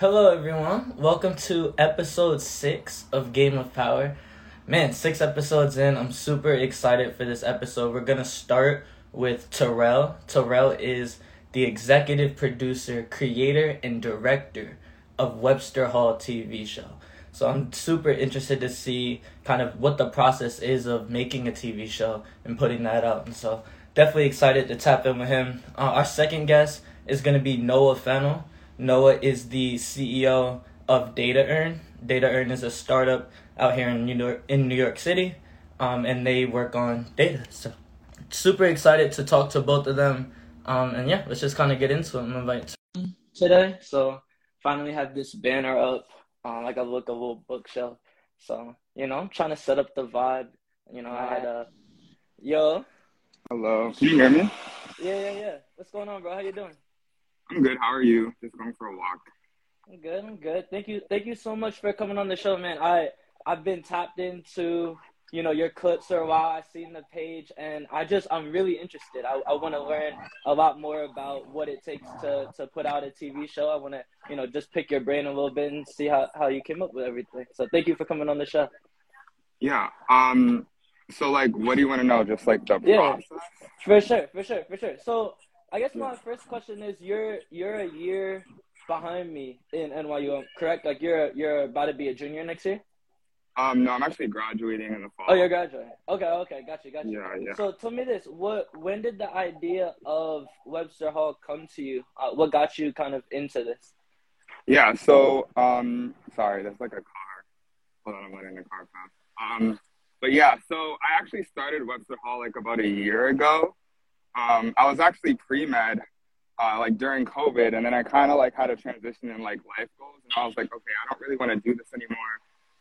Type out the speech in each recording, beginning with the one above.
Hello, everyone. Welcome to episode six of Game of Power. Man, six episodes in. I'm super excited for this episode. We're gonna start with Terrell. Terrell is the executive producer, creator, and director of Webster Hall TV show. So I'm super interested to see kind of what the process is of making a TV show and putting that out. And so definitely excited to tap in with him. Uh, our second guest is going to be Noah Fennell. Noah is the CEO of DataEarn. DataEarn is a startup out here in New York, in New York City, um, and they work on data. So super excited to talk to both of them. Um, and yeah, let's just kind of get into it. I'm invite today. So finally have this banner up, uh, like a look a little bookshelf. So you know, I'm trying to set up the vibe. You know, I had a yo. Hello, can you hear me? Yeah, yeah, yeah. What's going on, bro? How you doing? I'm good. How are you? Just going for a walk. I'm good. I'm good. Thank you. Thank you so much for coming on the show, man. I I've been tapped into you know your clips for a while. I've seen the page, and I just I'm really interested. I, I want to learn a lot more about what it takes to to put out a TV show. I want to you know just pick your brain a little bit and see how how you came up with everything. So thank you for coming on the show. Yeah. Um. So like, what do you want to know? Just like the Yeah. process. For sure, for sure, for sure. So I guess my first question is you're you're a year behind me in NYU, correct? Like you're you're about to be a junior next year. Um. No, I'm actually graduating in the fall. Oh, you're graduating. Okay, okay, got you, got you. Yeah. Yeah. So tell me this: what when did the idea of Webster Hall come to you? Uh, what got you kind of into this? Yeah. So um. Sorry, that's like a car. Hold on, I'm letting the car pass. Um. But yeah, so I actually started Webster Hall like about a year ago. Um. I was actually pre med. Uh, like during COVID, and then I kind of like had a transition in like life goals, and I was like, okay, I don't really want to do this anymore.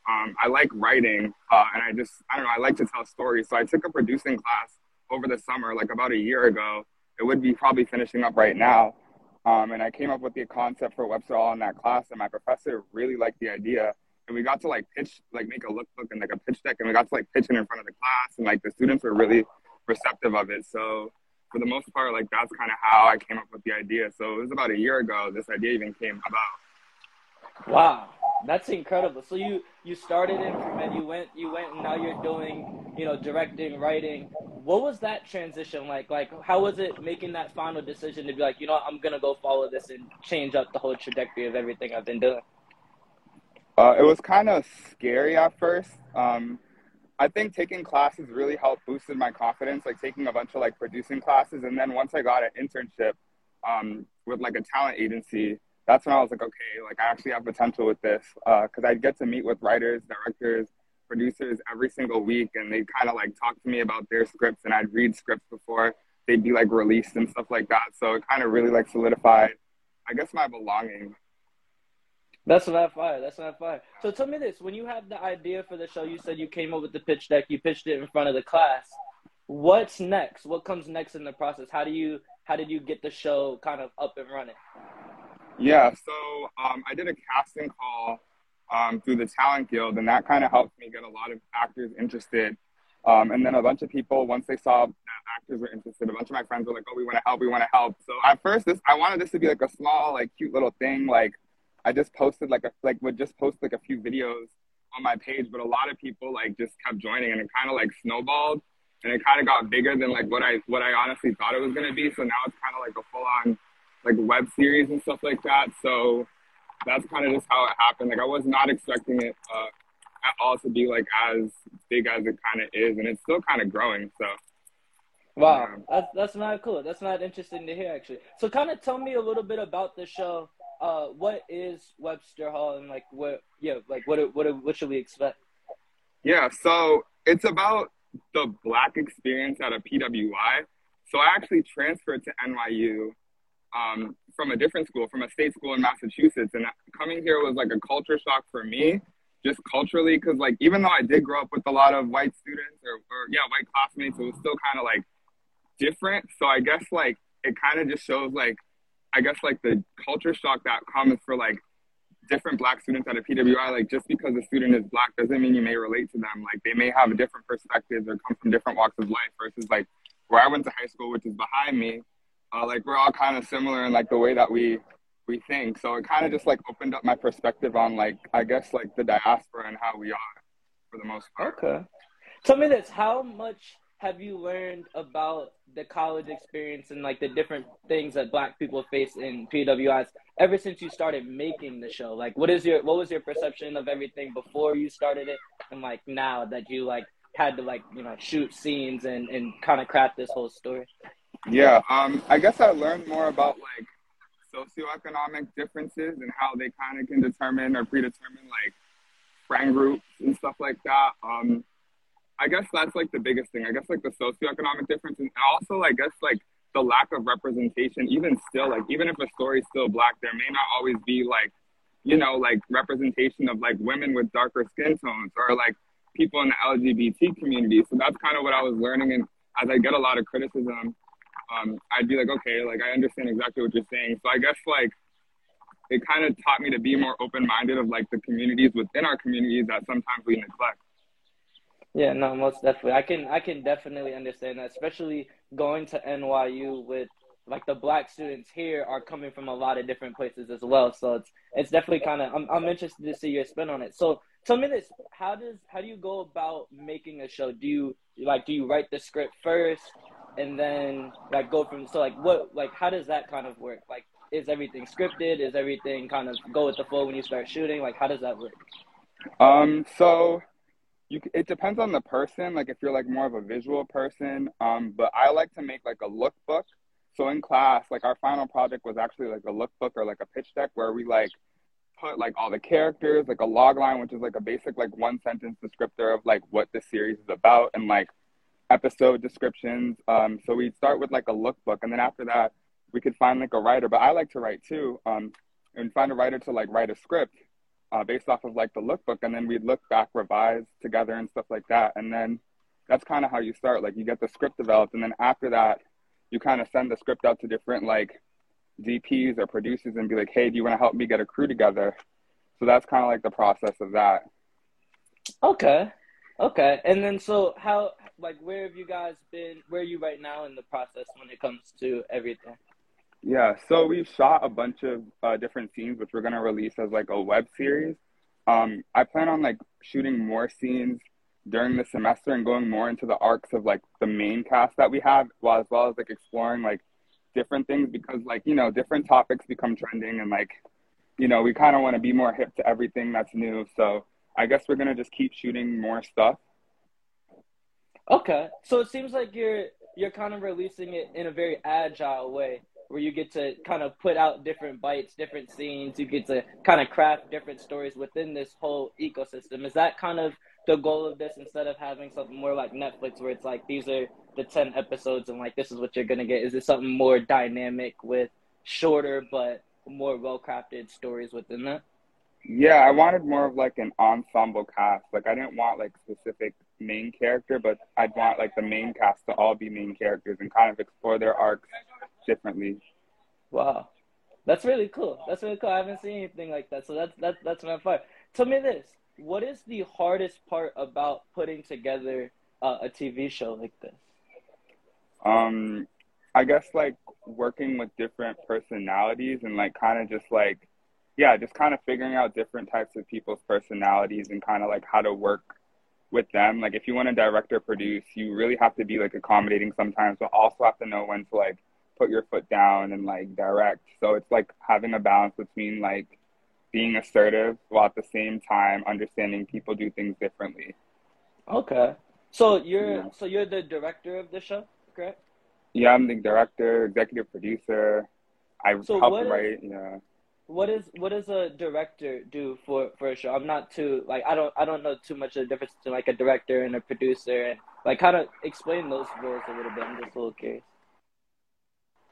Um, I like writing, uh, and I just, I don't know, I like to tell stories. So I took a producing class over the summer, like about a year ago. It would be probably finishing up right now. Um, and I came up with the concept for Webster Hall in that class, and my professor really liked the idea. And we got to like pitch, like make a lookbook and like a pitch deck, and we got to like pitch it in front of the class, and like the students were really receptive of it. So for the most part, like that's kind of how I came up with the idea. So it was about a year ago this idea even came about. Wow, that's incredible. So you you started in pre-med, you went you went, and now you're doing you know directing, writing. What was that transition like? Like how was it making that final decision to be like, you know, what, I'm gonna go follow this and change up the whole trajectory of everything I've been doing? Uh, it was kind of scary at first. Um, I think taking classes really helped boosted my confidence, like taking a bunch of like producing classes. And then once I got an internship um, with like a talent agency, that's when I was like, okay, like I actually have potential with this. Uh, cause I'd get to meet with writers, directors, producers every single week. And they'd kind of like talk to me about their scripts and I'd read scripts before they'd be like released and stuff like that. So it kind of really like solidified, I guess, my belonging. That's not fire. That's not fire. So tell me this: when you had the idea for the show, you said you came up with the pitch deck. You pitched it in front of the class. What's next? What comes next in the process? How do you how did you get the show kind of up and running? Yeah, so um, I did a casting call um, through the Talent Guild, and that kind of helped me get a lot of actors interested. Um, and then a bunch of people, once they saw that actors were interested, a bunch of my friends were like, "Oh, we want to help. We want to help." So at first, this I wanted this to be like a small, like cute little thing. Like I just posted like a like would just post like a few videos on my page, but a lot of people like just kept joining, and it kind of like snowballed, and it kind of got bigger than like what I what I honestly thought it was gonna be. So now it's kind of like a full on like web series and stuff like that. So that's kind of just how it happened. Like I was not expecting it uh, at all to be like as big as it kind of is, and it's still kind of growing. So Wow, that's that's not cool. That's not interesting to hear actually. So kind of tell me a little bit about the show. Uh, what is Webster Hall and like what? Yeah, like what? What? What should we expect? yeah, so it's about the black experience at a PWI. So I actually transferred to NYU um, from a different school, from a state school in Massachusetts, and coming here was like a culture shock for me, just culturally, because like even though I did grow up with a lot of white students or, or yeah, white classmates, it was still kind of like different. So I guess like it kind of just shows like I guess like the culture shock that comes for like different black students at a PWI. Like just because a student is black doesn't mean you may relate to them. Like they may have a different perspective or come from different walks of life versus like where I went to high school, which is behind me. Uh, like we're all kind of similar in like the way that we we think. So it kind of just like opened up my perspective on like I guess like the diaspora and how we are for the most part. Okay. Tell me this: How much have you learned about the college experience and like the different things that Black people face in PWIs ever since you started making the show? Like, what is your what was your perception of everything before you started it, and like now that you like had to like you know shoot scenes and and kind of craft this whole story? Yeah, um, I guess I learned more about like socioeconomic differences and how they kind of can determine or predetermine like friend groups and stuff like that. Um, I guess that's like the biggest thing. I guess like the socioeconomic difference and also I guess like the lack of representation, even still, like even if a story is still black, there may not always be like, you know, like representation of like women with darker skin tones or like people in the LGBT community. So that's kind of what I was learning. And as I get a lot of criticism, um, I'd be like, okay, like I understand exactly what you're saying. So I guess like it kind of taught me to be more open minded of like the communities within our communities that sometimes we neglect. Yeah, no, most definitely. I can I can definitely understand that, especially going to NYU with like the black students here are coming from a lot of different places as well. So it's it's definitely kind of I'm I'm interested to see your spin on it. So tell me this: how does how do you go about making a show? Do you like do you write the script first and then like go from so like what like how does that kind of work? Like is everything scripted? Is everything kind of go with the flow when you start shooting? Like how does that work? Um, so you it depends on the person. Like if you're like more of a visual person, um, but I like to make like a lookbook. So in class, like our final project was actually like a lookbook or like a pitch deck where we like put like all the characters, like a log line, which is like a basic like one sentence descriptor of like what the series is about, and like episode descriptions. Um, so we'd start with like a lookbook, and then after that, we could find like a writer. But I like to write too, um, and find a writer to like write a script uh, based off of like the lookbook, and then we'd look back, revise together, and stuff like that. And then that's kind of how you start. Like you get the script developed, and then after that, you kind of send the script out to different like DPs or producers and be like, "Hey, do you want to help me get a crew together?" So that's kind of like the process of that. Okay, okay. And then so how like where have you guys been? Where are you right now in the process when it comes to everything? Yeah, so we've shot a bunch of uh, different scenes, which we're gonna release as like a web series. Um, I plan on like shooting more scenes during the semester and going more into the arcs of like the main cast that we have, while as well as like exploring like different things because like you know different topics become trending and like you know we kind of want to be more hip to everything that's new. So I guess we're gonna just keep shooting more stuff. Okay, so it seems like you're you're kind of releasing it in a very agile way where you get to kind of put out different bites, different scenes. You get to kind of craft different stories within this whole ecosystem. Is that kind of the goal of this instead of having something more like Netflix where it's like these are the 10 episodes and like this is what you're going to get? Is it something more dynamic with shorter but more well crafted stories within that? Yeah, I wanted more of like an ensemble cast. Like I didn't want like specific main character, but I'd want like the main cast to all be main characters and kind of explore their arcs differently. Wow, that's really cool. That's really cool. I haven't seen anything like that, so that's that's that's my part. Tell me this: What is the hardest part about putting together uh, a TV show like this? Um, I guess like working with different personalities and like kind of just like yeah, just kind of figuring out different types of people's personalities and kind of like how to work with them. Like if you want to direct or produce, you really have to be like accommodating sometimes, but also have to know when to like put your foot down and like direct. So it's like having a balance between like being assertive while at the same time understanding people do things differently. Okay. So you're yeah. so you're the director of the show, correct? Yeah, I'm the director, executive producer. I so help write, yeah. What is what does a director do for for a show? I'm not too like I don't I don't know too much of the difference between like a director and a producer and like kind of explain those roles a little bit. I'm just a little curious.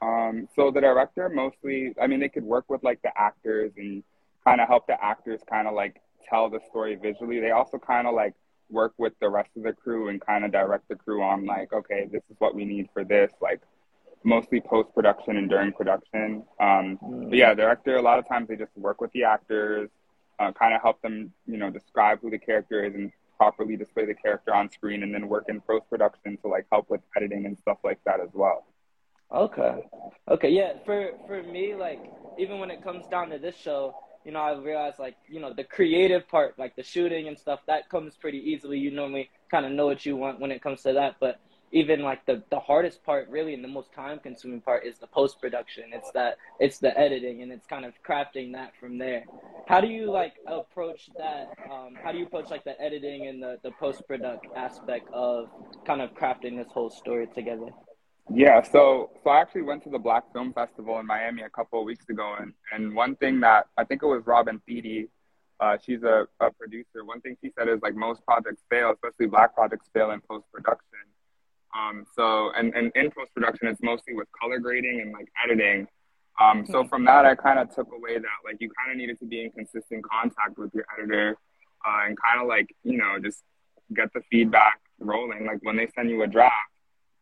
Um, so the director mostly, I mean, they could work with like the actors and kind of help the actors kind of like tell the story visually. They also kind of like work with the rest of the crew and kind of direct the crew on like, okay, this is what we need for this, like mostly post production and during production. Um, but yeah, director, a lot of times they just work with the actors, uh, kind of help them, you know, describe who the character is and properly display the character on screen and then work in post production to like help with editing and stuff like that as well. Okay. Okay. Yeah. For for me, like even when it comes down to this show, you know, I realized like you know the creative part, like the shooting and stuff, that comes pretty easily. You normally kind of know what you want when it comes to that, but even like the the hardest part really and the most time consuming part is the post production it's that it's the editing and it's kind of crafting that from there how do you like approach that um, how do you approach like the editing and the the post product aspect of kind of crafting this whole story together yeah, so so I actually went to the Black Film Festival in Miami a couple of weeks ago, and and one thing that I think it was Robin Thede, uh, she's a, a producer. One thing she said is like most projects fail, especially Black projects fail in post production. Um, so and and in post production, it's mostly with color grading and like editing. Um, so from that, I kind of took away that like you kind of needed to be in consistent contact with your editor, uh, and kind of like you know just get the feedback rolling. Like when they send you a draft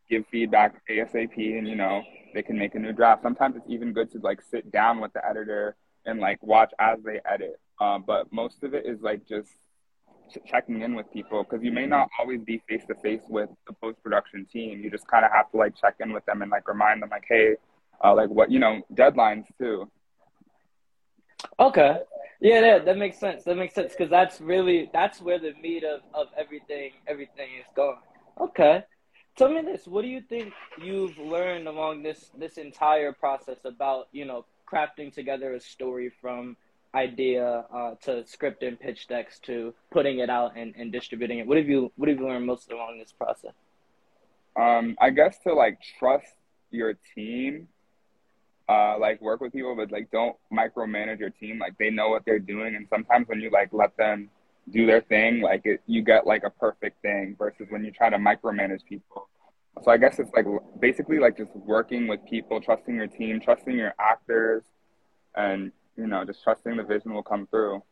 give feedback ASAP and you know they can make a new draft. Sometimes it's even good to like sit down with the editor and like watch as they edit. Um, but most of it is like just ch- checking in with people because you may not always be face to face with the post production team. You just kind of have to like check in with them and like remind them like, hey, uh, like what you know deadlines too. Okay. Yeah, that, that makes sense. That makes sense because that's really that's where the meat of, of everything everything is going. Okay. Tell me this: What do you think you've learned along this this entire process about you know crafting together a story from idea uh, to script and pitch decks to putting it out and, and distributing it? What have you What have you learned most along this process? Um, I guess to like trust your team, uh, like work with people, but like don't micromanage your team. Like they know what they're doing, and sometimes when you like let them do their thing, like it, you get like a perfect thing versus when you try to micromanage people. So I guess it's like basically like just working with people, trusting your team, trusting your actors, and you know just trusting the vision will come through.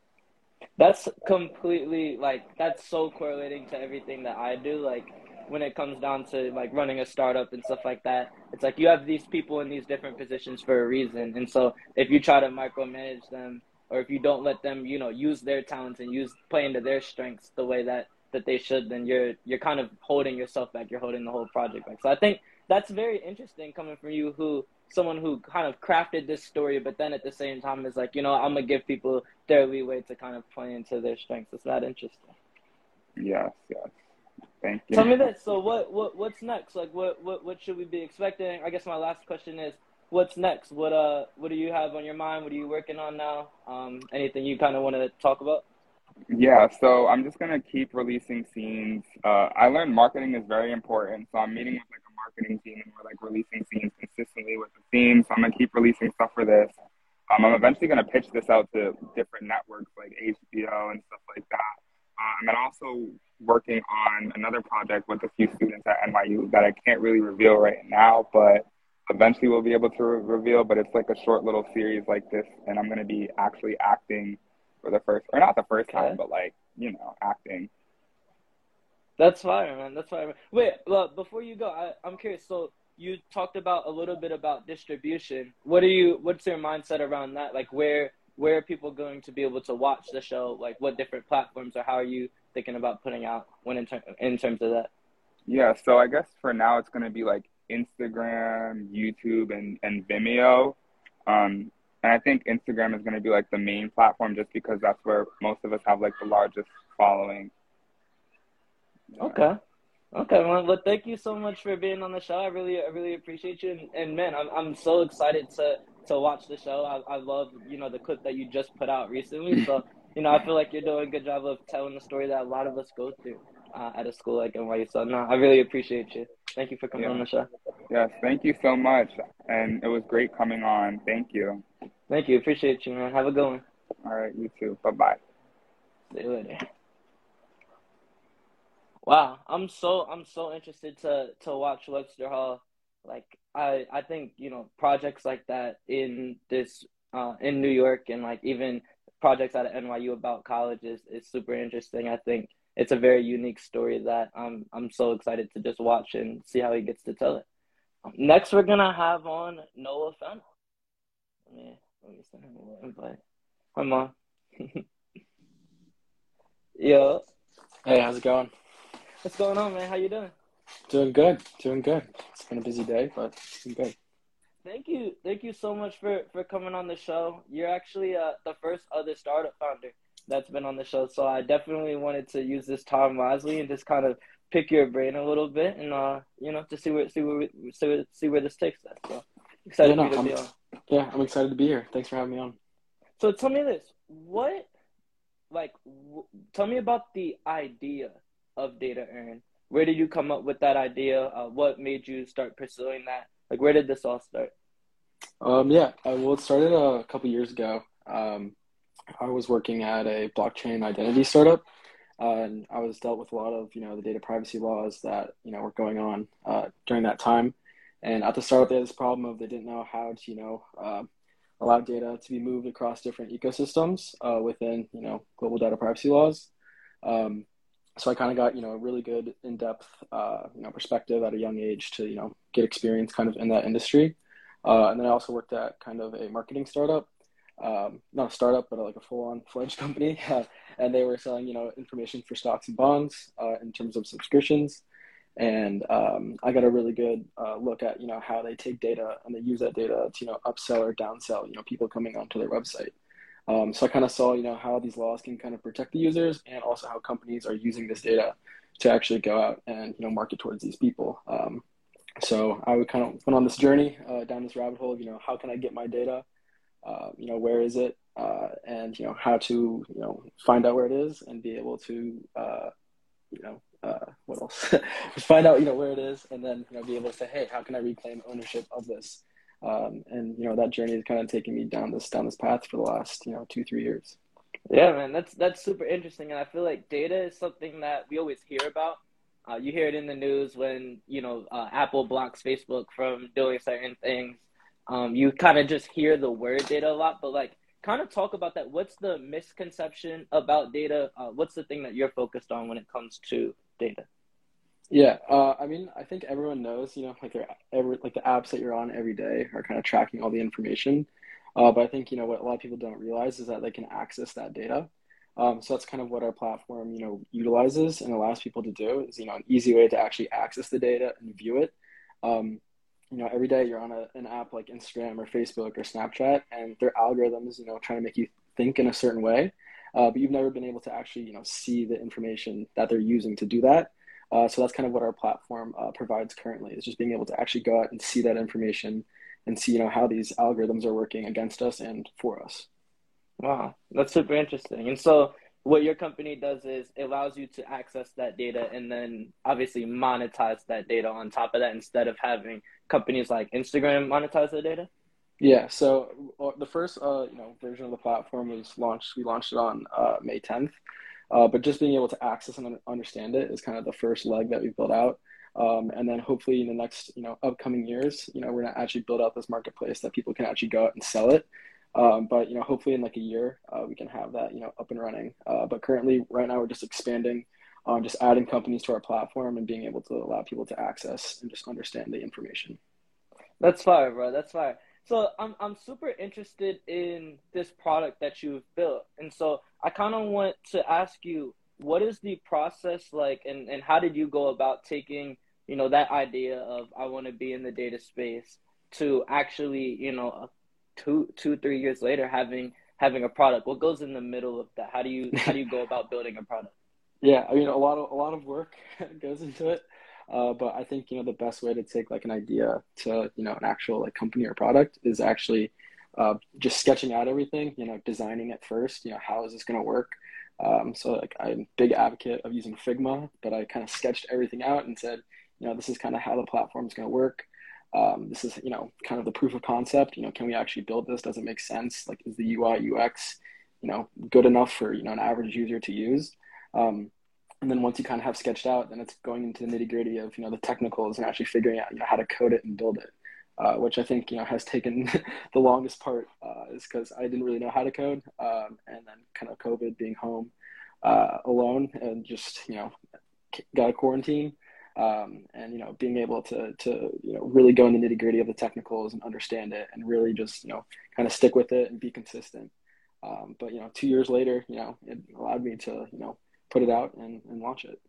That's completely like that's so correlating to everything that I do. Like when it comes down to like running a startup and stuff like that, it's like you have these people in these different positions for a reason, and so if you try to micromanage them or if you don't let them, you know, use their talents and use play into their strengths the way that that they should, then you're you're kind of holding yourself back. You're holding the whole project back. So I think that's very interesting coming from you, who someone who kind of crafted this story, but then at the same time is like, you know, I'm gonna give people their leeway to kind of play into their strengths. It's not interesting. Yes, yes. Thank you. Tell me this. So what what what's next? Like what what what should we be expecting? I guess my last question is what's next? What uh what do you have on your mind? What are you working on now? Um, anything you kind of want to talk about? Yeah, so I'm just gonna keep releasing scenes. Uh, I learned marketing is very important, so I'm meeting with like a marketing team and we're like releasing scenes consistently with the theme. So I'm gonna keep releasing stuff for this. Um, I'm eventually gonna pitch this out to different networks like HBO and stuff like that. Uh, and also working on another project with a few students at NYU that I can't really reveal right now, but eventually we'll be able to re- reveal, but it's like a short little series like this, and I'm gonna be actually acting for the first, or not the first okay. time, but like you know, acting. That's fine, man. That's fine. Wait, look, before you go, I, I'm curious. So you talked about a little bit about distribution. What are you? What's your mindset around that? Like, where where are people going to be able to watch the show? Like, what different platforms, or how are you thinking about putting out when in, ter- in terms of that? Yeah, so I guess for now it's going to be like Instagram, YouTube, and, and Vimeo. Um, and I think Instagram is going to be like the main platform just because that's where most of us have like the largest following. Yeah. Okay. Okay, well, well, thank you so much for being on the show. I really, I really appreciate you, and, and man, I'm, I'm so excited to to watch the show. I, I love, you know, the clip that you just put out recently. So, you know, I feel like you're doing a good job of telling the story that a lot of us go through uh, at a school like NYU. So, no, I really appreciate you. Thank you for coming yeah. on the show. Yes, thank you so much. And it was great coming on. Thank you. Thank you. Appreciate you, man. Have a good one. All right, you too. Bye bye. See you later. Wow, I'm so I'm so interested to to watch Webster Hall. Like I I think you know projects like that in this uh, in New York and like even projects out of NYU about colleges is super interesting. I think it's a very unique story that I'm I'm so excited to just watch and see how he gets to tell it. Next, we're gonna have on Noah Fennell. Let me let me send him an invite. Hi, mom. Yo. Hey, how's it going? What's going on, man? How you doing? Doing good. Doing good. It's been a busy day, but doing good. thank you, thank you so much for for coming on the show. You're actually uh, the first other startup founder that's been on the show, so I definitely wanted to use this time wisely and just kind of pick your brain a little bit and uh, you know, to see where see where see where, see where this takes us. So excited yeah, no, to be on. Yeah, I'm excited to be here. Thanks for having me on. So tell me this: what, like, w- tell me about the idea of Data Earn. Where did you come up with that idea? Uh, what made you start pursuing that? Like, where did this all start? Um, yeah, uh, well, it started a couple years ago. Um, I was working at a blockchain identity startup, uh, and I was dealt with a lot of you know the data privacy laws that you know were going on uh, during that time. And at the start, they had this problem of they didn't know how to you know uh, allow data to be moved across different ecosystems uh, within you know global data privacy laws. Um, so I kind of got you know a really good in depth uh, you know perspective at a young age to you know get experience kind of in that industry. Uh, and then I also worked at kind of a marketing startup, um, not a startup, but like a full on fledged company. and they were selling, you know, information for stocks and bonds uh, in terms of subscriptions. And um, I got a really good uh, look at, you know, how they take data and they use that data to, you know, upsell or downsell, you know, people coming onto their website. Um, so I kind of saw, you know, how these laws can kind of protect the users and also how companies are using this data to actually go out and, you know, market towards these people. Um, so I would kind of went on this journey uh, down this rabbit hole you know, how can I get my data? Uh, you know, where is it? Uh, and, you know, how to, you know, find out where it is and be able to, uh, you know, uh, what else? find out, you know, where it is and then, you know, be able to say, hey, how can I reclaim ownership of this? Um, and, you know, that journey is kind of taking me down this, down this path for the last, you know, two, three years. Yeah, man, that's, that's super interesting. And I feel like data is something that we always hear about uh, you hear it in the news when you know uh, Apple blocks Facebook from doing certain things. Um, you kind of just hear the word data a lot, but like, kind of talk about that. What's the misconception about data? Uh, what's the thing that you're focused on when it comes to data? Yeah, uh, I mean, I think everyone knows, you know, like every like the apps that you're on every day are kind of tracking all the information. Uh, but I think you know what a lot of people don't realize is that they can access that data. Um, so that's kind of what our platform, you know, utilizes and allows people to do is, you know, an easy way to actually access the data and view it. Um, you know, every day you're on a, an app like Instagram or Facebook or Snapchat, and their algorithms, you know, trying to make you think in a certain way, uh, but you've never been able to actually, you know, see the information that they're using to do that. Uh, so that's kind of what our platform uh, provides currently is just being able to actually go out and see that information and see, you know, how these algorithms are working against us and for us. Wow, that's super interesting. And so, what your company does is it allows you to access that data and then obviously monetize that data on top of that instead of having companies like Instagram monetize the data. Yeah. So uh, the first, uh, you know, version of the platform was launched. We launched it on uh, May 10th. Uh, but just being able to access and understand it is kind of the first leg that we've built out. Um, and then hopefully in the next, you know, upcoming years, you know, we're gonna actually build out this marketplace that people can actually go out and sell it. Um, but you know, hopefully in like a year, uh, we can have that you know up and running. Uh, but currently, right now, we're just expanding, um, just adding companies to our platform and being able to allow people to access and just understand the information. That's fire, bro. That's fire. So I'm I'm super interested in this product that you've built, and so I kind of want to ask you, what is the process like, and and how did you go about taking you know that idea of I want to be in the data space to actually you know two two three years later having having a product what goes in the middle of that how do you how do you go about building a product yeah i mean a lot of a lot of work goes into it uh, but i think you know the best way to take like an idea to you know an actual like company or product is actually uh, just sketching out everything you know designing it first you know how is this going to work? Um, so like i'm a big advocate of using figma but i kind of sketched everything out and said you know this is kind of how the platform is going to work. Um, this is you know kind of the proof of concept you know can we actually build this? Does it make sense? Like is the ui ux you know good enough for you know an average user to use um, and then once you kind of have sketched out then it's going into the nitty gritty of you know the technicals and actually figuring out you know how to code it and build it uh, which I think you know has taken the longest part uh, is because I didn't really know how to code, um, and then kind of COVID being home uh, alone and just you know got a quarantine um, and you know being able to to you know really go in the nitty gritty of the technicals and understand it and really just you know kind of stick with it and be consistent. Um, but you know, two years later, you know, it allowed me to you know put it out and, and launch it.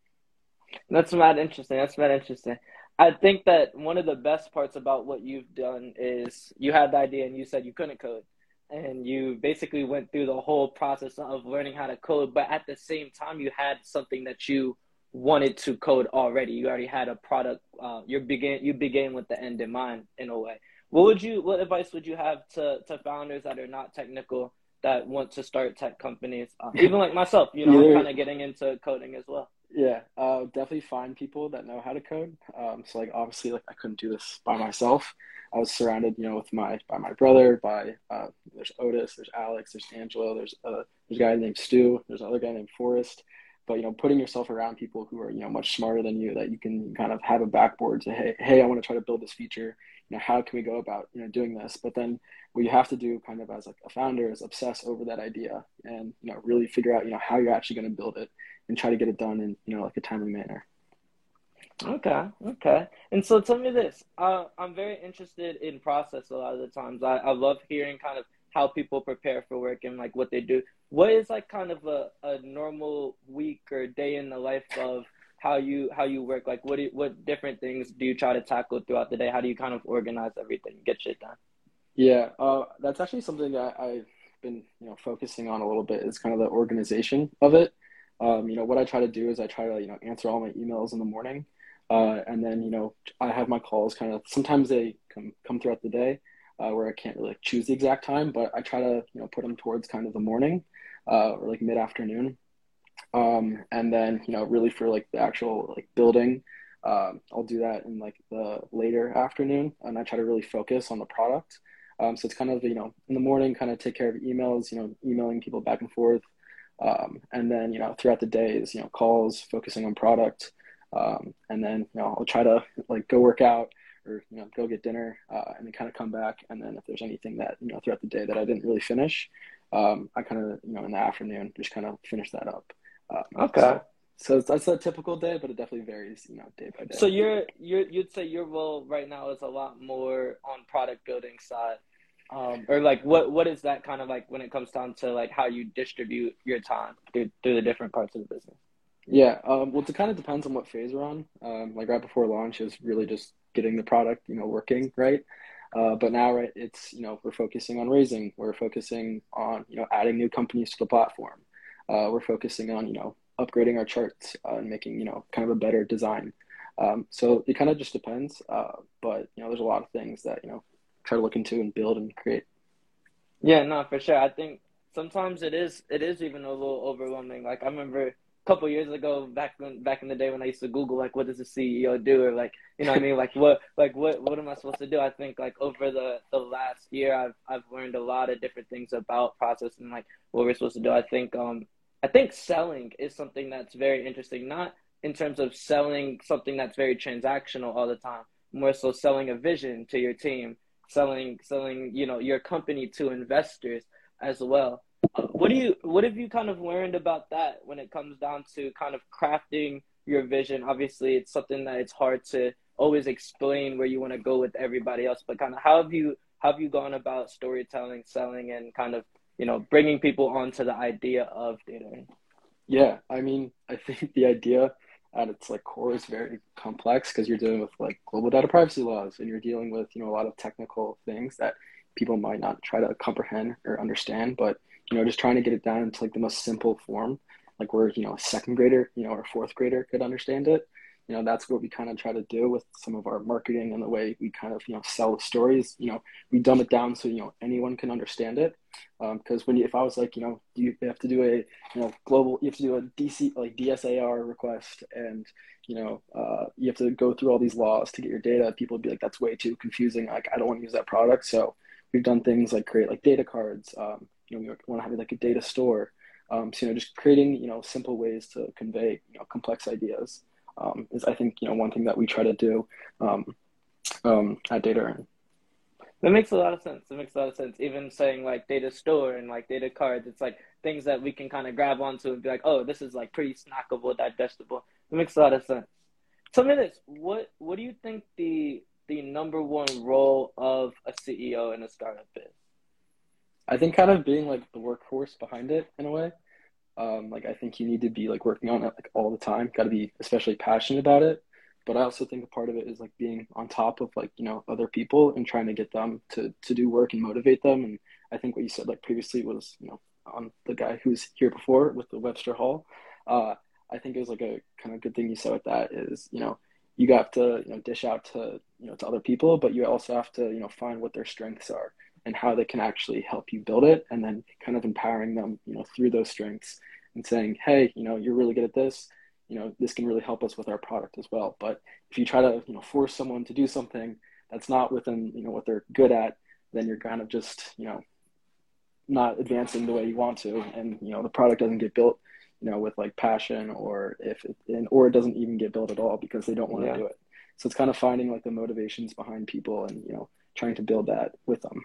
That's mad interesting. That's mad interesting. I think that one of the best parts about what you've done is you had the idea and you said you couldn't code. And you basically went through the whole process of learning how to code, but at the same time, you had something that you wanted to code already. You already had a product. Uh, you begin you began with the end in mind in a way. What would you? What advice would you have to to founders that are not technical that want to start tech companies? Uh, even like myself, you know, kind of getting into coding as well. Yeah, uh, definitely find people that know how to code. Um, so like obviously like I couldn't do this by myself. I was surrounded, you know, with my by my brother, by uh, there's Otis, there's Alex, there's Angelo, there's uh, there's a guy named Stu, there's another guy named Forrest. But you know, putting yourself around people who are you know much smarter than you, that you can kind of have a backboard to hey, hey, I want to try to build this feature. You know, how can we go about you know doing this? But then what you have to do, kind of as like a founder, is obsess over that idea and you know really figure out you know how you're actually going to build it and try to get it done in you know like a timely manner. Okay, okay. And so tell me this. Uh, I'm very interested in process a lot of the times. I, I love hearing kind of how people prepare for work and like what they do. What is like kind of a, a normal week or day in the life of how you how you work? Like what do you, what different things do you try to tackle throughout the day? How do you kind of organize everything, get shit done? Yeah, uh, that's actually something that I've been you know focusing on a little bit. Is kind of the organization of it. Um, you know, what I try to do is I try to, you know, answer all my emails in the morning. Uh, and then, you know, I have my calls kind of, sometimes they come, come throughout the day uh, where I can't really choose the exact time, but I try to, you know, put them towards kind of the morning uh, or like mid afternoon. Um, and then, you know, really for like the actual like building, um, I'll do that in like the later afternoon and I try to really focus on the product. Um, so it's kind of, you know, in the morning, kind of take care of emails, you know, emailing people back and forth, um, and then, you know, throughout the days, you know, calls, focusing on product. Um, and then, you know, I'll try to like go work out or, you know, go get dinner uh, and then kind of come back. And then if there's anything that, you know, throughout the day that I didn't really finish, I kind of, you know, in the afternoon, just kind of finish that up. Um, okay. So, so that's a typical day, but it definitely varies, you know, day by day. So you're you're you'd say your role right now is a lot more on product building side, um, or like what what is that kind of like when it comes down to like how you distribute your time through through the different parts of the business? Yeah um, well it kind of depends on what phase we're on. Um, like right before launch is really just getting the product you know working right? Uh, but now right it's you know we're focusing on raising. We're focusing on you know adding new companies to the platform uh, we're focusing on you know upgrading our charts uh, and making you know kind of a better design um, so it kind of just depends uh, but you know there's a lot of things that you know try to look into and build and create. Yeah, no, for sure. I think sometimes it is it is even a little overwhelming. Like I remember a couple years ago, back when back in the day when I used to Google like what does a CEO do or like you know I mean like what like what what am I supposed to do? I think like over the the last year I've I've learned a lot of different things about process and like what we're supposed to do. I think um I think selling is something that's very interesting. Not in terms of selling something that's very transactional all the time, more so selling a vision to your team selling selling you know your company to investors as well. What do you what have you kind of learned about that when it comes down to kind of crafting your vision? Obviously, it's something that it's hard to always explain where you want to go with everybody else, but kind of how have you how have you gone about storytelling, selling, and kind of you know bringing people onto the idea of data? Yeah, I mean, I think the idea at its like core is very complex because you're dealing with like global data privacy laws and you're dealing with you know a lot of technical things that people might not try to comprehend or understand but you know just trying to get it down into like the most simple form like where you know a second grader you know or a fourth grader could understand it you know that's what we kind of try to do with some of our marketing and the way we kind of you know sell the stories you know we dumb it down so you know anyone can understand it because um, when you, if i was like you know you have to do a you know global you have to do a dc like dsar request and you know uh, you have to go through all these laws to get your data people would be like that's way too confusing like i don't want to use that product so we've done things like create like data cards um, you know we want to have like a data store um, so you know just creating you know simple ways to convey you know complex ideas um, is I think you know one thing that we try to do um, um, at Data That makes a lot of sense. It makes a lot of sense. Even saying like data store and like data cards, it's like things that we can kind of grab onto and be like, oh, this is like pretty snackable, digestible. It makes a lot of sense. Tell me this: what what do you think the the number one role of a CEO in a startup is? I think kind of being like the workforce behind it in a way. Um, like I think you need to be like working on it like all the time. Got to be especially passionate about it. but I also think a part of it is like being on top of like you know other people and trying to get them to to do work and motivate them. And I think what you said like previously was you know on the guy who's here before with the Webster Hall. Uh, I think it was like a kind of good thing you said with that is you know you got to you know dish out to you know to other people, but you also have to you know find what their strengths are and how they can actually help you build it, and then kind of empowering them you know through those strengths and saying, hey, you know, you're really good at this. You know, this can really help us with our product as well. But if you try to you know force someone to do something that's not within you know what they're good at, then you're kind of just you know not advancing the way you want to, and you know the product doesn't get built you know, with like passion or if it, and, or it doesn't even get built at all because they don't want to yeah. do it. So it's kind of finding like the motivations behind people and, you know, trying to build that with them.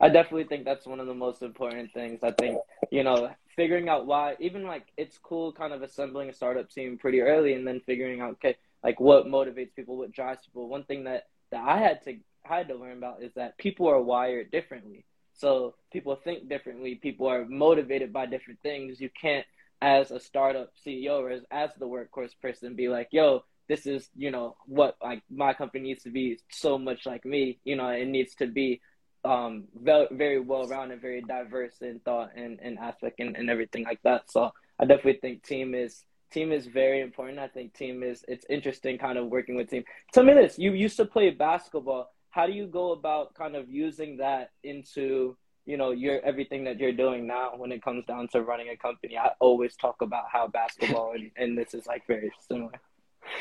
I definitely think that's one of the most important things. I think, you know, figuring out why, even like it's cool kind of assembling a startup team pretty early and then figuring out, okay, like what motivates people, what drives people. One thing that, that I had to, I had to learn about is that people are wired differently. So people think differently. People are motivated by different things. You can't as a startup CEO or as, as the workhorse person be like, yo, this is, you know, what like my company needs to be so much like me, you know, it needs to be um very, well rounded, very diverse in thought and, and aspect and, and everything like that. So I definitely think team is team is very important. I think team is it's interesting kind of working with team. Tell me this, you used to play basketball. How do you go about kind of using that into you know your everything that you're doing now when it comes down to running a company i always talk about how basketball and, and this is like very similar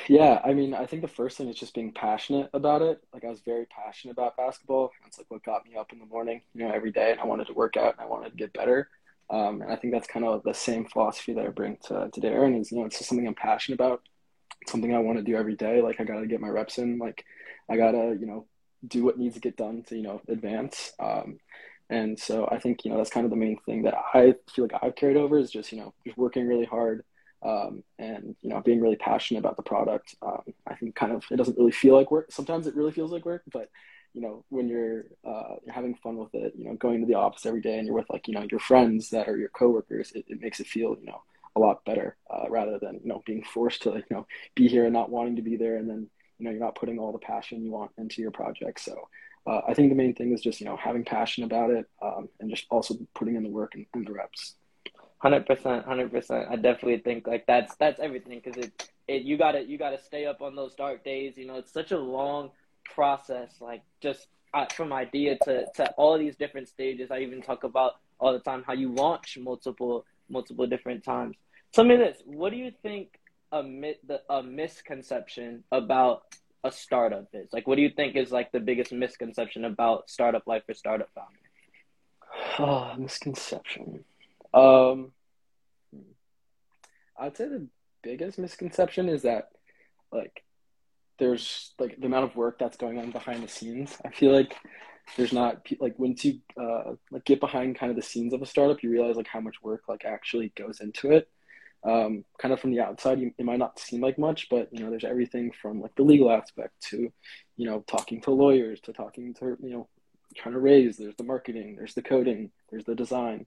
yeah i mean i think the first thing is just being passionate about it. Like i was very passionate about basketball that's like what got me up in the morning you know every day and i wanted to work out and i wanted to get better. Um, and i think that's kind of the same philosophy that i bring to, to DataEarn is you know it's just something i'm passionate about. It's something i want to do every day. Like i gotta get my reps in. Like i gotta you know do what needs to get done to you know advance. Um, and so I think, you know, that's kind of the main thing that I feel like I've carried over is just, you know, just working really hard um, and, you know, being really passionate about the product. Um, I think kind of it doesn't really feel like work. Sometimes it really feels like work, but, you know, when you're, uh, you're having fun with it, you know, going to the office every day and you're with like, you know, your friends that are your coworkers, it, it makes it feel, you know, a lot better uh, rather than, you know, being forced to, you know, be here and not wanting to be there. And then, you know, you're not putting all the passion you want into your project. So, uh, I think the main thing is just you know having passion about it um, and just also putting in the work and, and the reps. Hundred percent, hundred percent. I definitely think like that's that's everything because it it you gotta you gotta stay up on those dark days. You know, it's such a long process. Like just uh, from idea to to all these different stages. I even talk about all the time how you launch multiple multiple different times. Tell me this: What do you think a the a misconception about a startup is? Like, what do you think is like the biggest misconception about startup life for startup founder? Oh, misconception. Um, I'd say the biggest misconception is that like there's like the amount of work that's going on behind the scenes. I feel like there's not like once you uh like get behind kind of the scenes of a startup, you realize like how much work like actually goes into it um, kind of from the outside, you, it might not seem like much, but you know, there's everything from like the legal aspect to, you know, talking to lawyers to talking to, you know, trying to raise. There's the marketing, there's the coding, there's the design.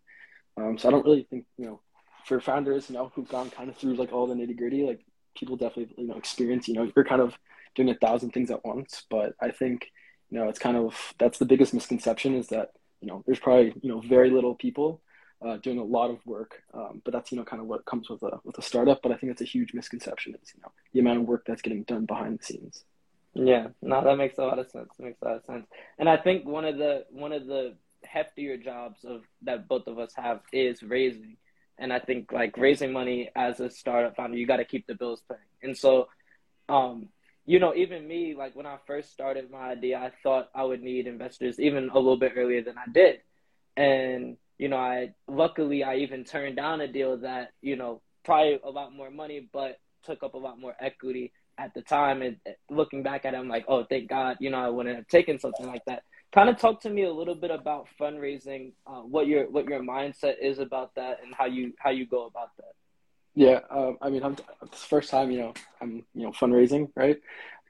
Um, so I don't really think, you know, for founders, you know, who've gone kind of through like all the nitty gritty, like people definitely, you know, experience, you know, you're kind of doing a thousand things at once. But I think, you know, it's kind of, that's the biggest misconception is that, you know, there's probably, you know, very little people uh, doing a lot of work. Um, but that's you know kind of what comes with a with a startup. But I think it's a huge misconception is you know the amount of work that's getting done behind the scenes. Yeah, no, that makes a lot of sense. Makes a lot of sense. And I think one of the one of the heftier jobs of that both of us have is raising. And I think like raising money as a startup founder, you got to keep the bills paying. And so, um, you know, even me, like when I first started my idea, I thought I would need investors even a little bit earlier than I did. And you know, I luckily I even turned down a deal that you know probably a lot more money, but took up a lot more equity at the time. And looking back at it, I'm like, oh, thank God, you know, I wouldn't have taken something like that. Kind of talk to me a little bit about fundraising, uh, what your what your mindset is about that, and how you how you go about that. Yeah, um, I mean, I'm it's first time, you know, I'm you know fundraising, right?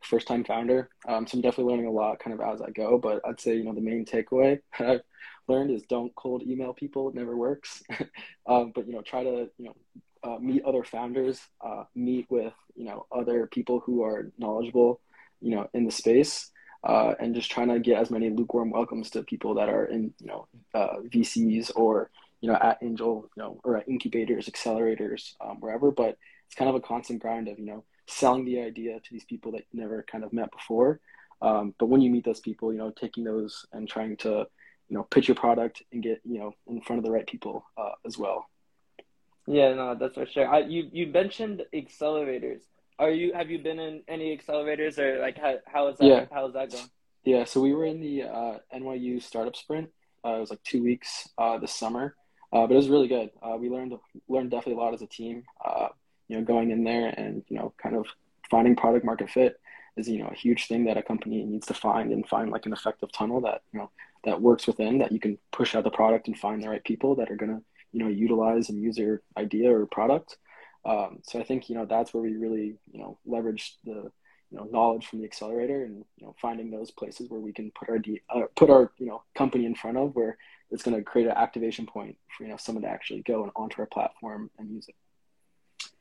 First time founder, um, so I'm definitely learning a lot, kind of as I go. But I'd say, you know, the main takeaway I've learned is don't cold email people. It never works. um, but you know, try to you know uh, meet other founders, uh, meet with you know other people who are knowledgeable, you know, in the space, uh, and just trying to get as many lukewarm welcomes to people that are in you know uh, VCs or you know at Angel, you know, or at incubators, accelerators, um, wherever. But it's kind of a constant grind of you know selling the idea to these people that you never kind of met before. Um, but when you meet those people, you know, taking those and trying to you know pitch your product and get you know in front of the right people uh, as well. Yeah, no, that's for sure. I, you you mentioned accelerators. Are you have you been in any accelerators or like how how is that yeah. how is that going? Yeah, so we were in the uh, NYU startup sprint. Uh, it was like two weeks uh, this summer, uh, but it was really good. Uh, we learned learned definitely a lot as a team. Uh, you know, going in there and you know, kind of finding product market fit is you know a huge thing that a company needs to find and find like an effective tunnel that you know that works within that you can push out the product and find the right people that are gonna you know utilize and use your idea or product. Um, so I think you know that's where we really you know leverage the you know knowledge from the accelerator and you know finding those places where we can put our de- uh, put our you know company in front of where it's going to create an activation point for you know someone to actually go and onto our platform and use it.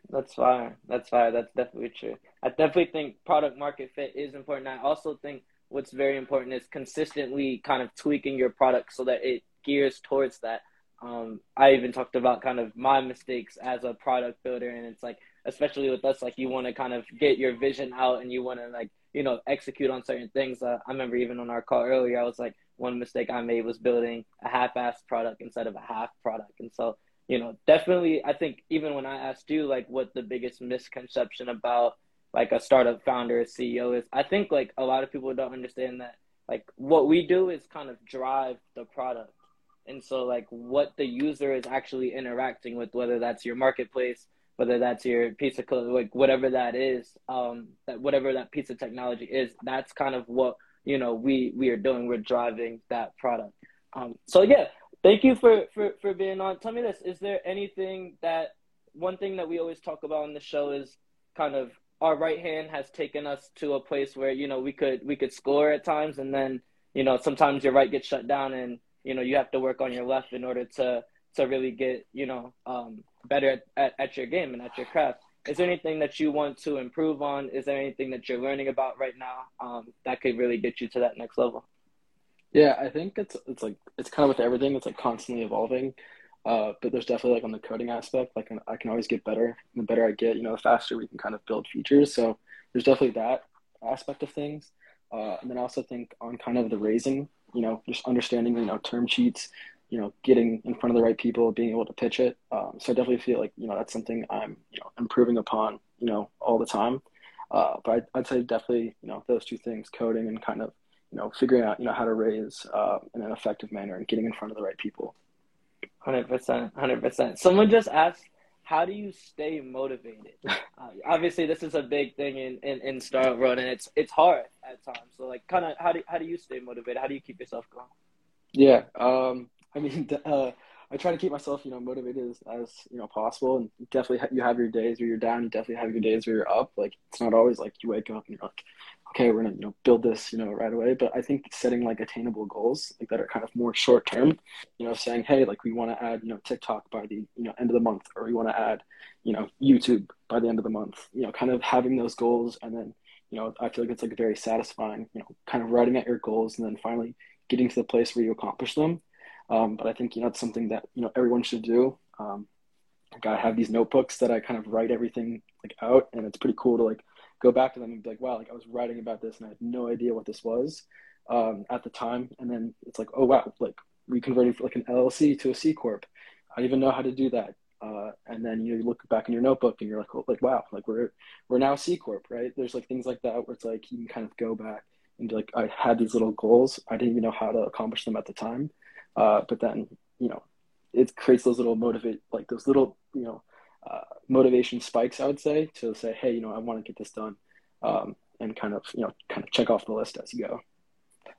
That's fine. That's fine. That's definitely true. I definitely think product market fit is important. I also think what's very important is consistently kind of tweaking your product so that it gears towards that. Um, I even talked about kind of my mistakes as a product builder, and it's like, especially with us, like you want to kind of get your vision out and you want to like, you know, execute on certain things. Uh, I remember even on our call earlier, I was like, one mistake I made was building a half-assed product instead of a half product, and so you know, definitely, I think even when I asked you like what the biggest misconception about like a startup founder, or CEO is, I think like a lot of people don't understand that like what we do is kind of drive the product and so, like, what the user is actually interacting with, whether that's your marketplace, whether that's your piece of code, like whatever that is, um, that whatever that piece of technology is, that's kind of what you know we we are doing. We're driving that product. Um, so yeah, thank you for for for being on. Tell me this: is there anything that one thing that we always talk about on the show is kind of our right hand has taken us to a place where you know we could we could score at times, and then you know sometimes your right gets shut down and you know you have to work on your left in order to to really get you know um, better at, at, at, your game and at your craft. Is there anything that you want to improve on? Is there anything that you're learning about right now um, that could really get you to that next level? Yeah i think it's it's like it's kind of with everything it's like constantly evolving. Uh, but there's definitely like on the coding aspect like i can always get better. And the better i get you know the faster we can kind of build features. So there's definitely that aspect of things. Uh, and then i also think on kind of the raising you know, just understanding, you know, term sheets, you know, getting in front of the right people, being able to pitch it. Um, so I definitely feel like, you know, that's something I'm, you know, improving upon, you know, all the time. Uh, but I'd, I'd, say definitely, you know, those two things, coding and kind of, you know, figuring out, you know, how to raise uh, in an effective manner and getting in front of the right people. 100%, 100%. Someone just asked, how do you stay motivated? Uh, obviously, this is a big thing in, in, in startup world, and it's it's hard at times. So, like, kind of, how do how do you stay motivated? How do you keep yourself going? Yeah, um, I mean, uh, I try to keep myself, you know, motivated as, as you know possible. And definitely, you have your days where you're down. You definitely have your days where you're up. Like, it's not always like you wake up and you're like, okay, we're gonna you know build this you know right away. But I think setting like attainable goals like that are kind of more short term, you know, saying hey like we want to add you know TikTok by the you know end of the month, or we want to add you know YouTube by the end of the month. You know, kind of having those goals and then you know I feel like it's like very satisfying. You know, kind of writing out your goals and then finally getting to the place where you accomplish them. Um, but I think you know it's something that you know everyone should do. Um, like I have these notebooks that I kind of write everything like out, and it's pretty cool to like go back to them and be like, wow, like I was writing about this and I had no idea what this was um, at the time. And then it's like, oh wow, like we converted like an LLC to a C corp. I didn't even know how to do that. Uh, and then you, you look back in your notebook and you're like, oh, like wow, like we're we're now C corp, right? There's like things like that where it's like you can kind of go back and be like, I had these little goals. I didn't even know how to accomplish them at the time, uh, but then you know, it creates those little motivate like those little you know uh, motivation spikes, I would say, to say, hey, you know, I want to get this done, um, and kind of, you know, kind of check off the list as you go.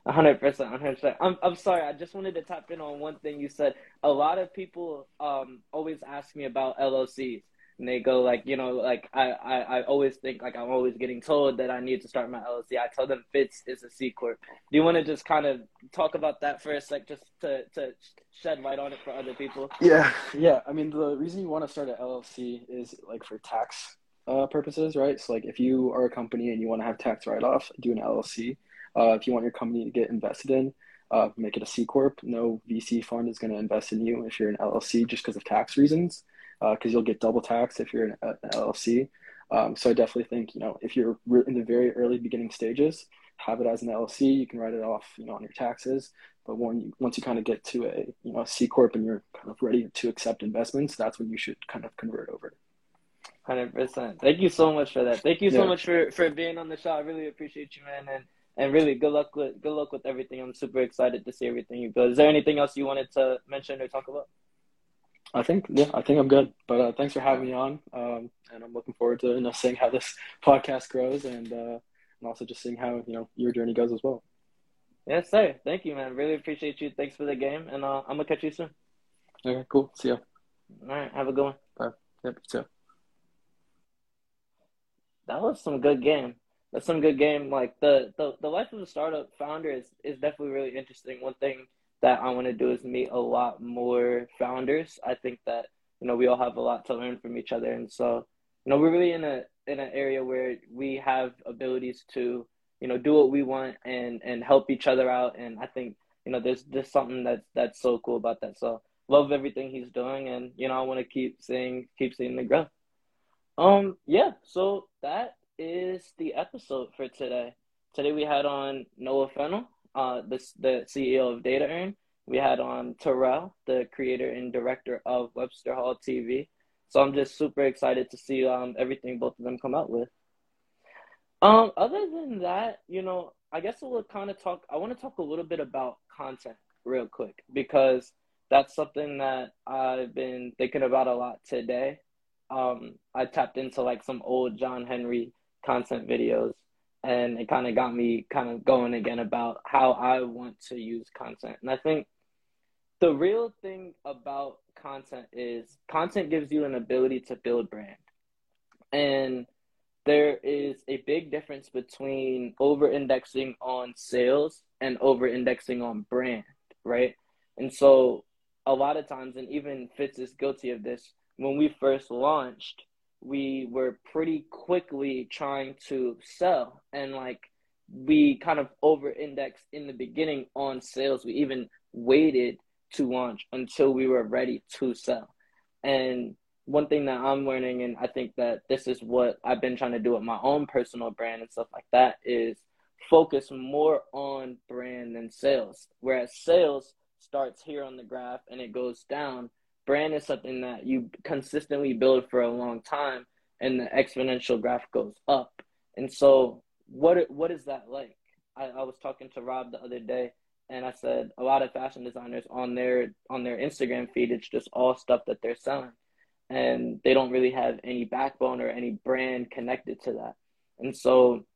hundred percent, hundred percent. I'm I'm sorry. I just wanted to tap in on one thing you said. A lot of people um always ask me about LLCs, and they go like, you know, like I, I, I always think like I'm always getting told that I need to start my LLC. I tell them Fitz is a C corp. Do you want to just kind of talk about that a sec, just to to shed light on it for other people? Yeah, yeah. I mean, the reason you want to start an LLC is like for tax uh, purposes, right? So like if you are a company and you want to have tax write off, do an LLC. Uh, if you want your company to get invested in, uh, make it a C corp. No VC fund is going to invest in you if you're an LLC just because of tax reasons because uh, you'll get double taxed if you're an, an LLC. Um, so I definitely think you know if you're in the very early beginning stages, have it as an LLC. You can write it off, you know, on your taxes. But when you, once you kind of get to a you know C corp and you're kind of ready to accept investments, that's when you should kind of convert over. Hundred percent. Thank you so much for that. Thank you so yeah. much for for being on the show. I really appreciate you, man, and and really good luck with good luck with everything. I'm super excited to see everything you build. Is there anything else you wanted to mention or talk about? I think yeah, I think I'm good. But uh, thanks for having me on, um, and I'm looking forward to you know seeing how this podcast grows, and uh, and also just seeing how you know your journey goes as well. Yes, sir. Thank you, man. Really appreciate you. Thanks for the game, and uh, I'm gonna catch you soon. Okay, cool. See ya. All right, have a good one. Bye. Yep. See ya. That was some good game. That's some good game. Like the the the life of a startup founder is is definitely really interesting. One thing that I want to do is meet a lot more founders. I think that you know we all have a lot to learn from each other, and so you know we're really in a in an area where we have abilities to you know do what we want and and help each other out. And I think you know there's there's something that's that's so cool about that. So love everything he's doing, and you know I want to keep seeing keep seeing the growth. Um yeah, so that is the episode for today. Today we had on Noah Fennell uh, the, the CEO of DataEarn. We had on Terrell, the creator and director of Webster Hall TV. So I'm just super excited to see um, everything both of them come out with. Um, other than that, you know, I guess we'll kind of talk. I want to talk a little bit about content real quick because that's something that I've been thinking about a lot today. Um, I tapped into like some old John Henry content videos and it kind of got me kind of going again about how I want to use content. And I think the real thing about content is content gives you an ability to build brand. And there is a big difference between over indexing on sales and over indexing on brand, right? And so a lot of times, and even Fitz is guilty of this, when we first launched, we were pretty quickly trying to sell and like we kind of over indexed in the beginning on sales. We even waited to launch until we were ready to sell. And one thing that I'm learning, and I think that this is what I've been trying to do with my own personal brand and stuff like that, is focus more on brand than sales. Whereas sales starts here on the graph and it goes down, brand is something that you consistently build for a long time and the exponential graph goes up. And so what what is that like? I, I was talking to Rob the other day and I said a lot of fashion designers on their on their Instagram feed it's just all stuff that they're selling and they don't really have any backbone or any brand connected to that. And so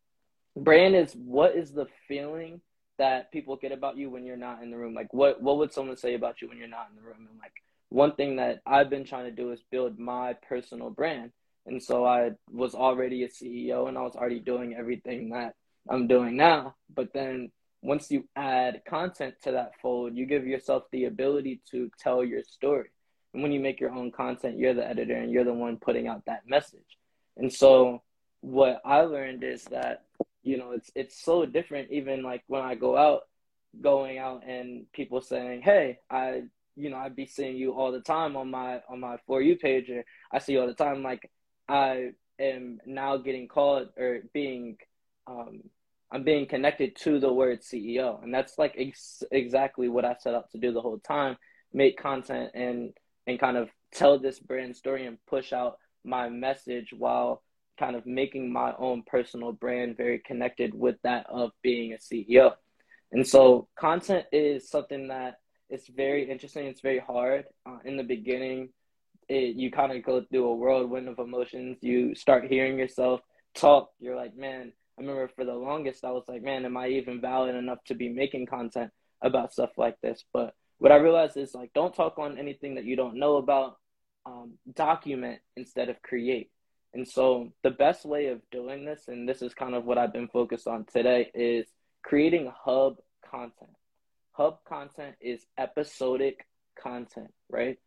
brand is what is the feeling that people get about you when you're not in the room? Like what what would someone say about you when you're not in the room? And like one thing that I've been trying to do is build my personal brand. And so I was already a CEO and I was already doing everything that I'm doing now. But then once you add content to that fold, you give yourself the ability to tell your story. And when you make your own content, you're the editor and you're the one putting out that message. And so what I learned is that, you know, it's it's so different even like when I go out going out and people saying, Hey, I you know, I'd be seeing you all the time on my on my for you page, or I see you all the time. Like I am now getting called or being, um, I'm being connected to the word CEO, and that's like ex- exactly what I set out to do the whole time: make content and and kind of tell this brand story and push out my message while kind of making my own personal brand very connected with that of being a CEO. And so content is something that it's very interesting. It's very hard uh, in the beginning. It, you kind of go through a whirlwind of emotions. You start hearing yourself talk. You're like, man. I remember for the longest, I was like, man, am I even valid enough to be making content about stuff like this? But what I realized is like, don't talk on anything that you don't know about. um, document instead of create. And so the best way of doing this, and this is kind of what I've been focused on today, is creating hub content. Hub content is episodic content, right?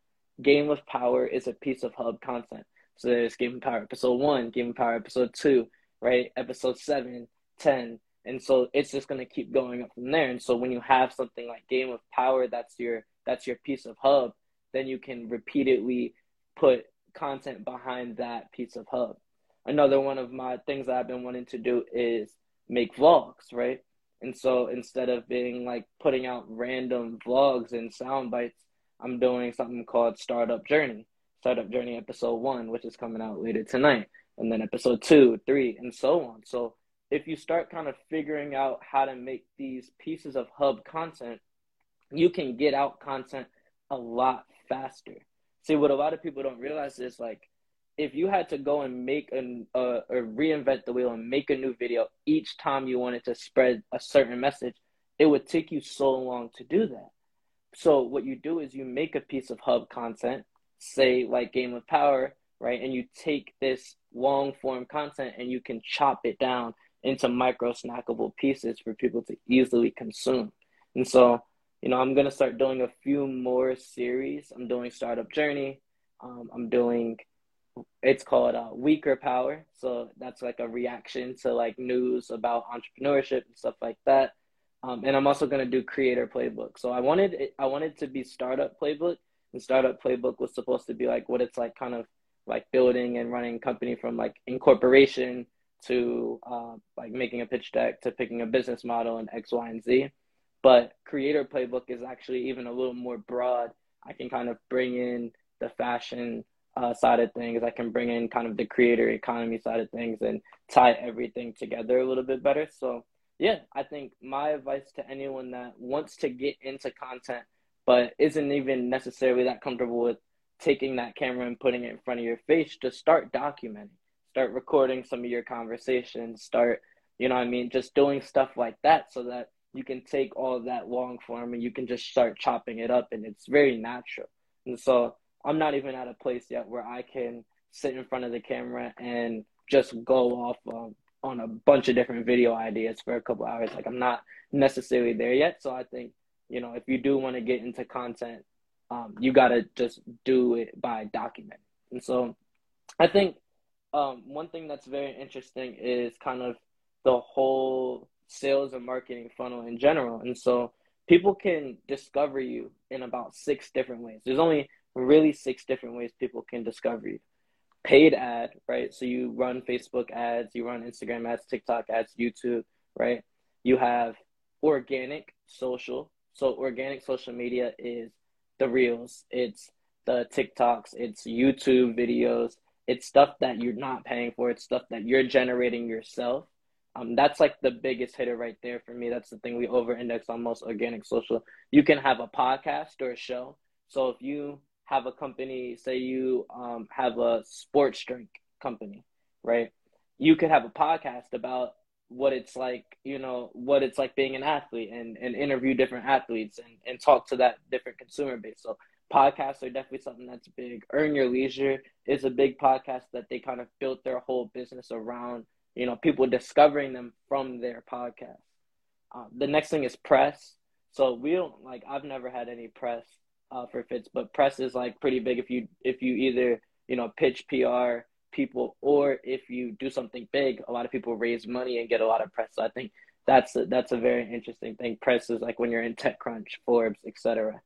Game of Power is a piece of hub content. So there's Game of Power episode one, Game of Power episode two, right? Episode seven, ten, and so it's just gonna keep going up from there. And so when you have something like Game of Power, that's your that's your piece of hub, then you can repeatedly put content behind that piece of hub. Another one of my things that I've been wanting to do is make vlogs, right? And so instead of being like putting out random vlogs and sound bites, I'm doing something called Startup Journey. Startup Journey episode one, which is coming out later tonight, and then episode two, three, and so on. So if you start kind of figuring out how to make these pieces of hub content, you can get out content a lot faster. See, what a lot of people don't realize is like, if you had to go and make an uh, or reinvent the wheel and make a new video each time you wanted to spread a certain message, it would take you so long to do that. So what you do is you make a piece of hub content, say like Game of Power, right? And you take this long form content and you can chop it down into micro snackable pieces for people to easily consume. And so, you know, I'm gonna start doing a few more series. I'm doing Startup Journey. Um, I'm doing it's called uh, Weaker Power. So that's like a reaction to like news about entrepreneurship and stuff like that. Um, and I'm also gonna do Creator Playbook. So I wanted it, I wanted to be Startup Playbook, and Startup Playbook was supposed to be like what it's like, kind of like building and running company from like incorporation to uh, like making a pitch deck to picking a business model and X, Y, and Z. But Creator Playbook is actually even a little more broad. I can kind of bring in the fashion uh, side of things. I can bring in kind of the creator economy side of things and tie everything together a little bit better. So, yeah, I think my advice to anyone that wants to get into content but isn't even necessarily that comfortable with taking that camera and putting it in front of your face, just start documenting. Start recording some of your conversations. Start, you know I mean, just doing stuff like that so that you can take all that long form and you can just start chopping it up and it's very natural. And so I'm not even at a place yet where I can sit in front of the camera and just go off um, on a bunch of different video ideas for a couple hours. Like I'm not necessarily there yet. So I think, you know, if you do want to get into content, um, you got to just do it by document. And so I think um, one thing that's very interesting is kind of the whole sales and marketing funnel in general. And so people can discover you in about six different ways. There's only really six different ways people can discover you. Paid ad, right? So you run Facebook ads, you run Instagram ads, TikTok ads, YouTube, right? You have organic social. So organic social media is the reels, it's the TikToks, it's YouTube videos, it's stuff that you're not paying for, it's stuff that you're generating yourself. Um, that's like the biggest hitter right there for me. That's the thing we over index on most organic social. You can have a podcast or a show. So if you have a company, say you um, have a sports drink company, right? You could have a podcast about what it's like, you know, what it's like being an athlete and, and interview different athletes and, and talk to that different consumer base. So podcasts are definitely something that's big. Earn Your Leisure is a big podcast that they kind of built their whole business around, you know, people discovering them from their podcast. Uh, the next thing is press. So we don't like I've never had any press uh, for fits, but press is like pretty big if you if you either you know pitch PR people or if you do something big, a lot of people raise money and get a lot of press. So I think that's a, that's a very interesting thing. Press is like when you're in TechCrunch, Forbes, etc.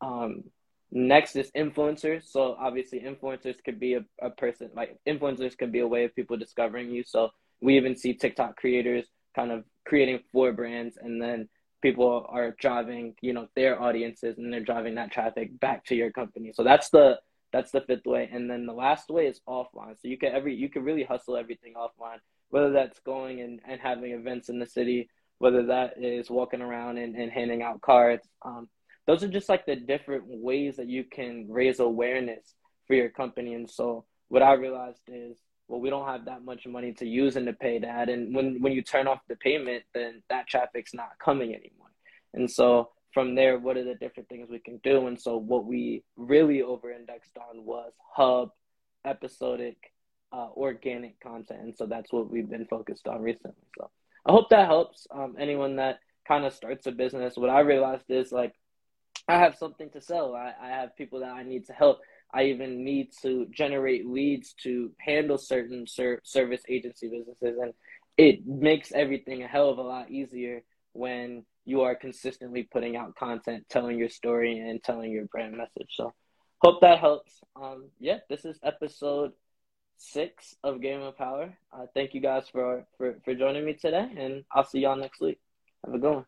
Um, next is influencers. So obviously influencers could be a, a person like influencers could be a way of people discovering you. So we even see TikTok creators kind of creating for brands and then people are driving you know their audiences and they're driving that traffic back to your company. So that's the that's the fifth way. And then the last way is offline. So you can every you can really hustle everything offline whether that's going and, and having events in the city whether that is walking around and, and handing out cards. Um, those are just like the different ways that you can raise awareness for your company. And so what i realized is well, we don't have that much money to use and to pay that. And when, when you turn off the payment, then that traffic's not coming anymore. And so from there, what are the different things we can do? And so what we really over indexed on was hub, episodic, uh, organic content. And so that's what we've been focused on recently. So I hope that helps um, anyone that kind of starts a business. What I realized is like, I have something to sell. I, I have people that I need to help. I even need to generate leads to handle certain ser- service agency businesses. And it makes everything a hell of a lot easier when you are consistently putting out content, telling your story, and telling your brand message. So, hope that helps. Um, yeah, this is episode six of Game of Power. Uh, thank you guys for, for for joining me today, and I'll see y'all next week. Have a good one.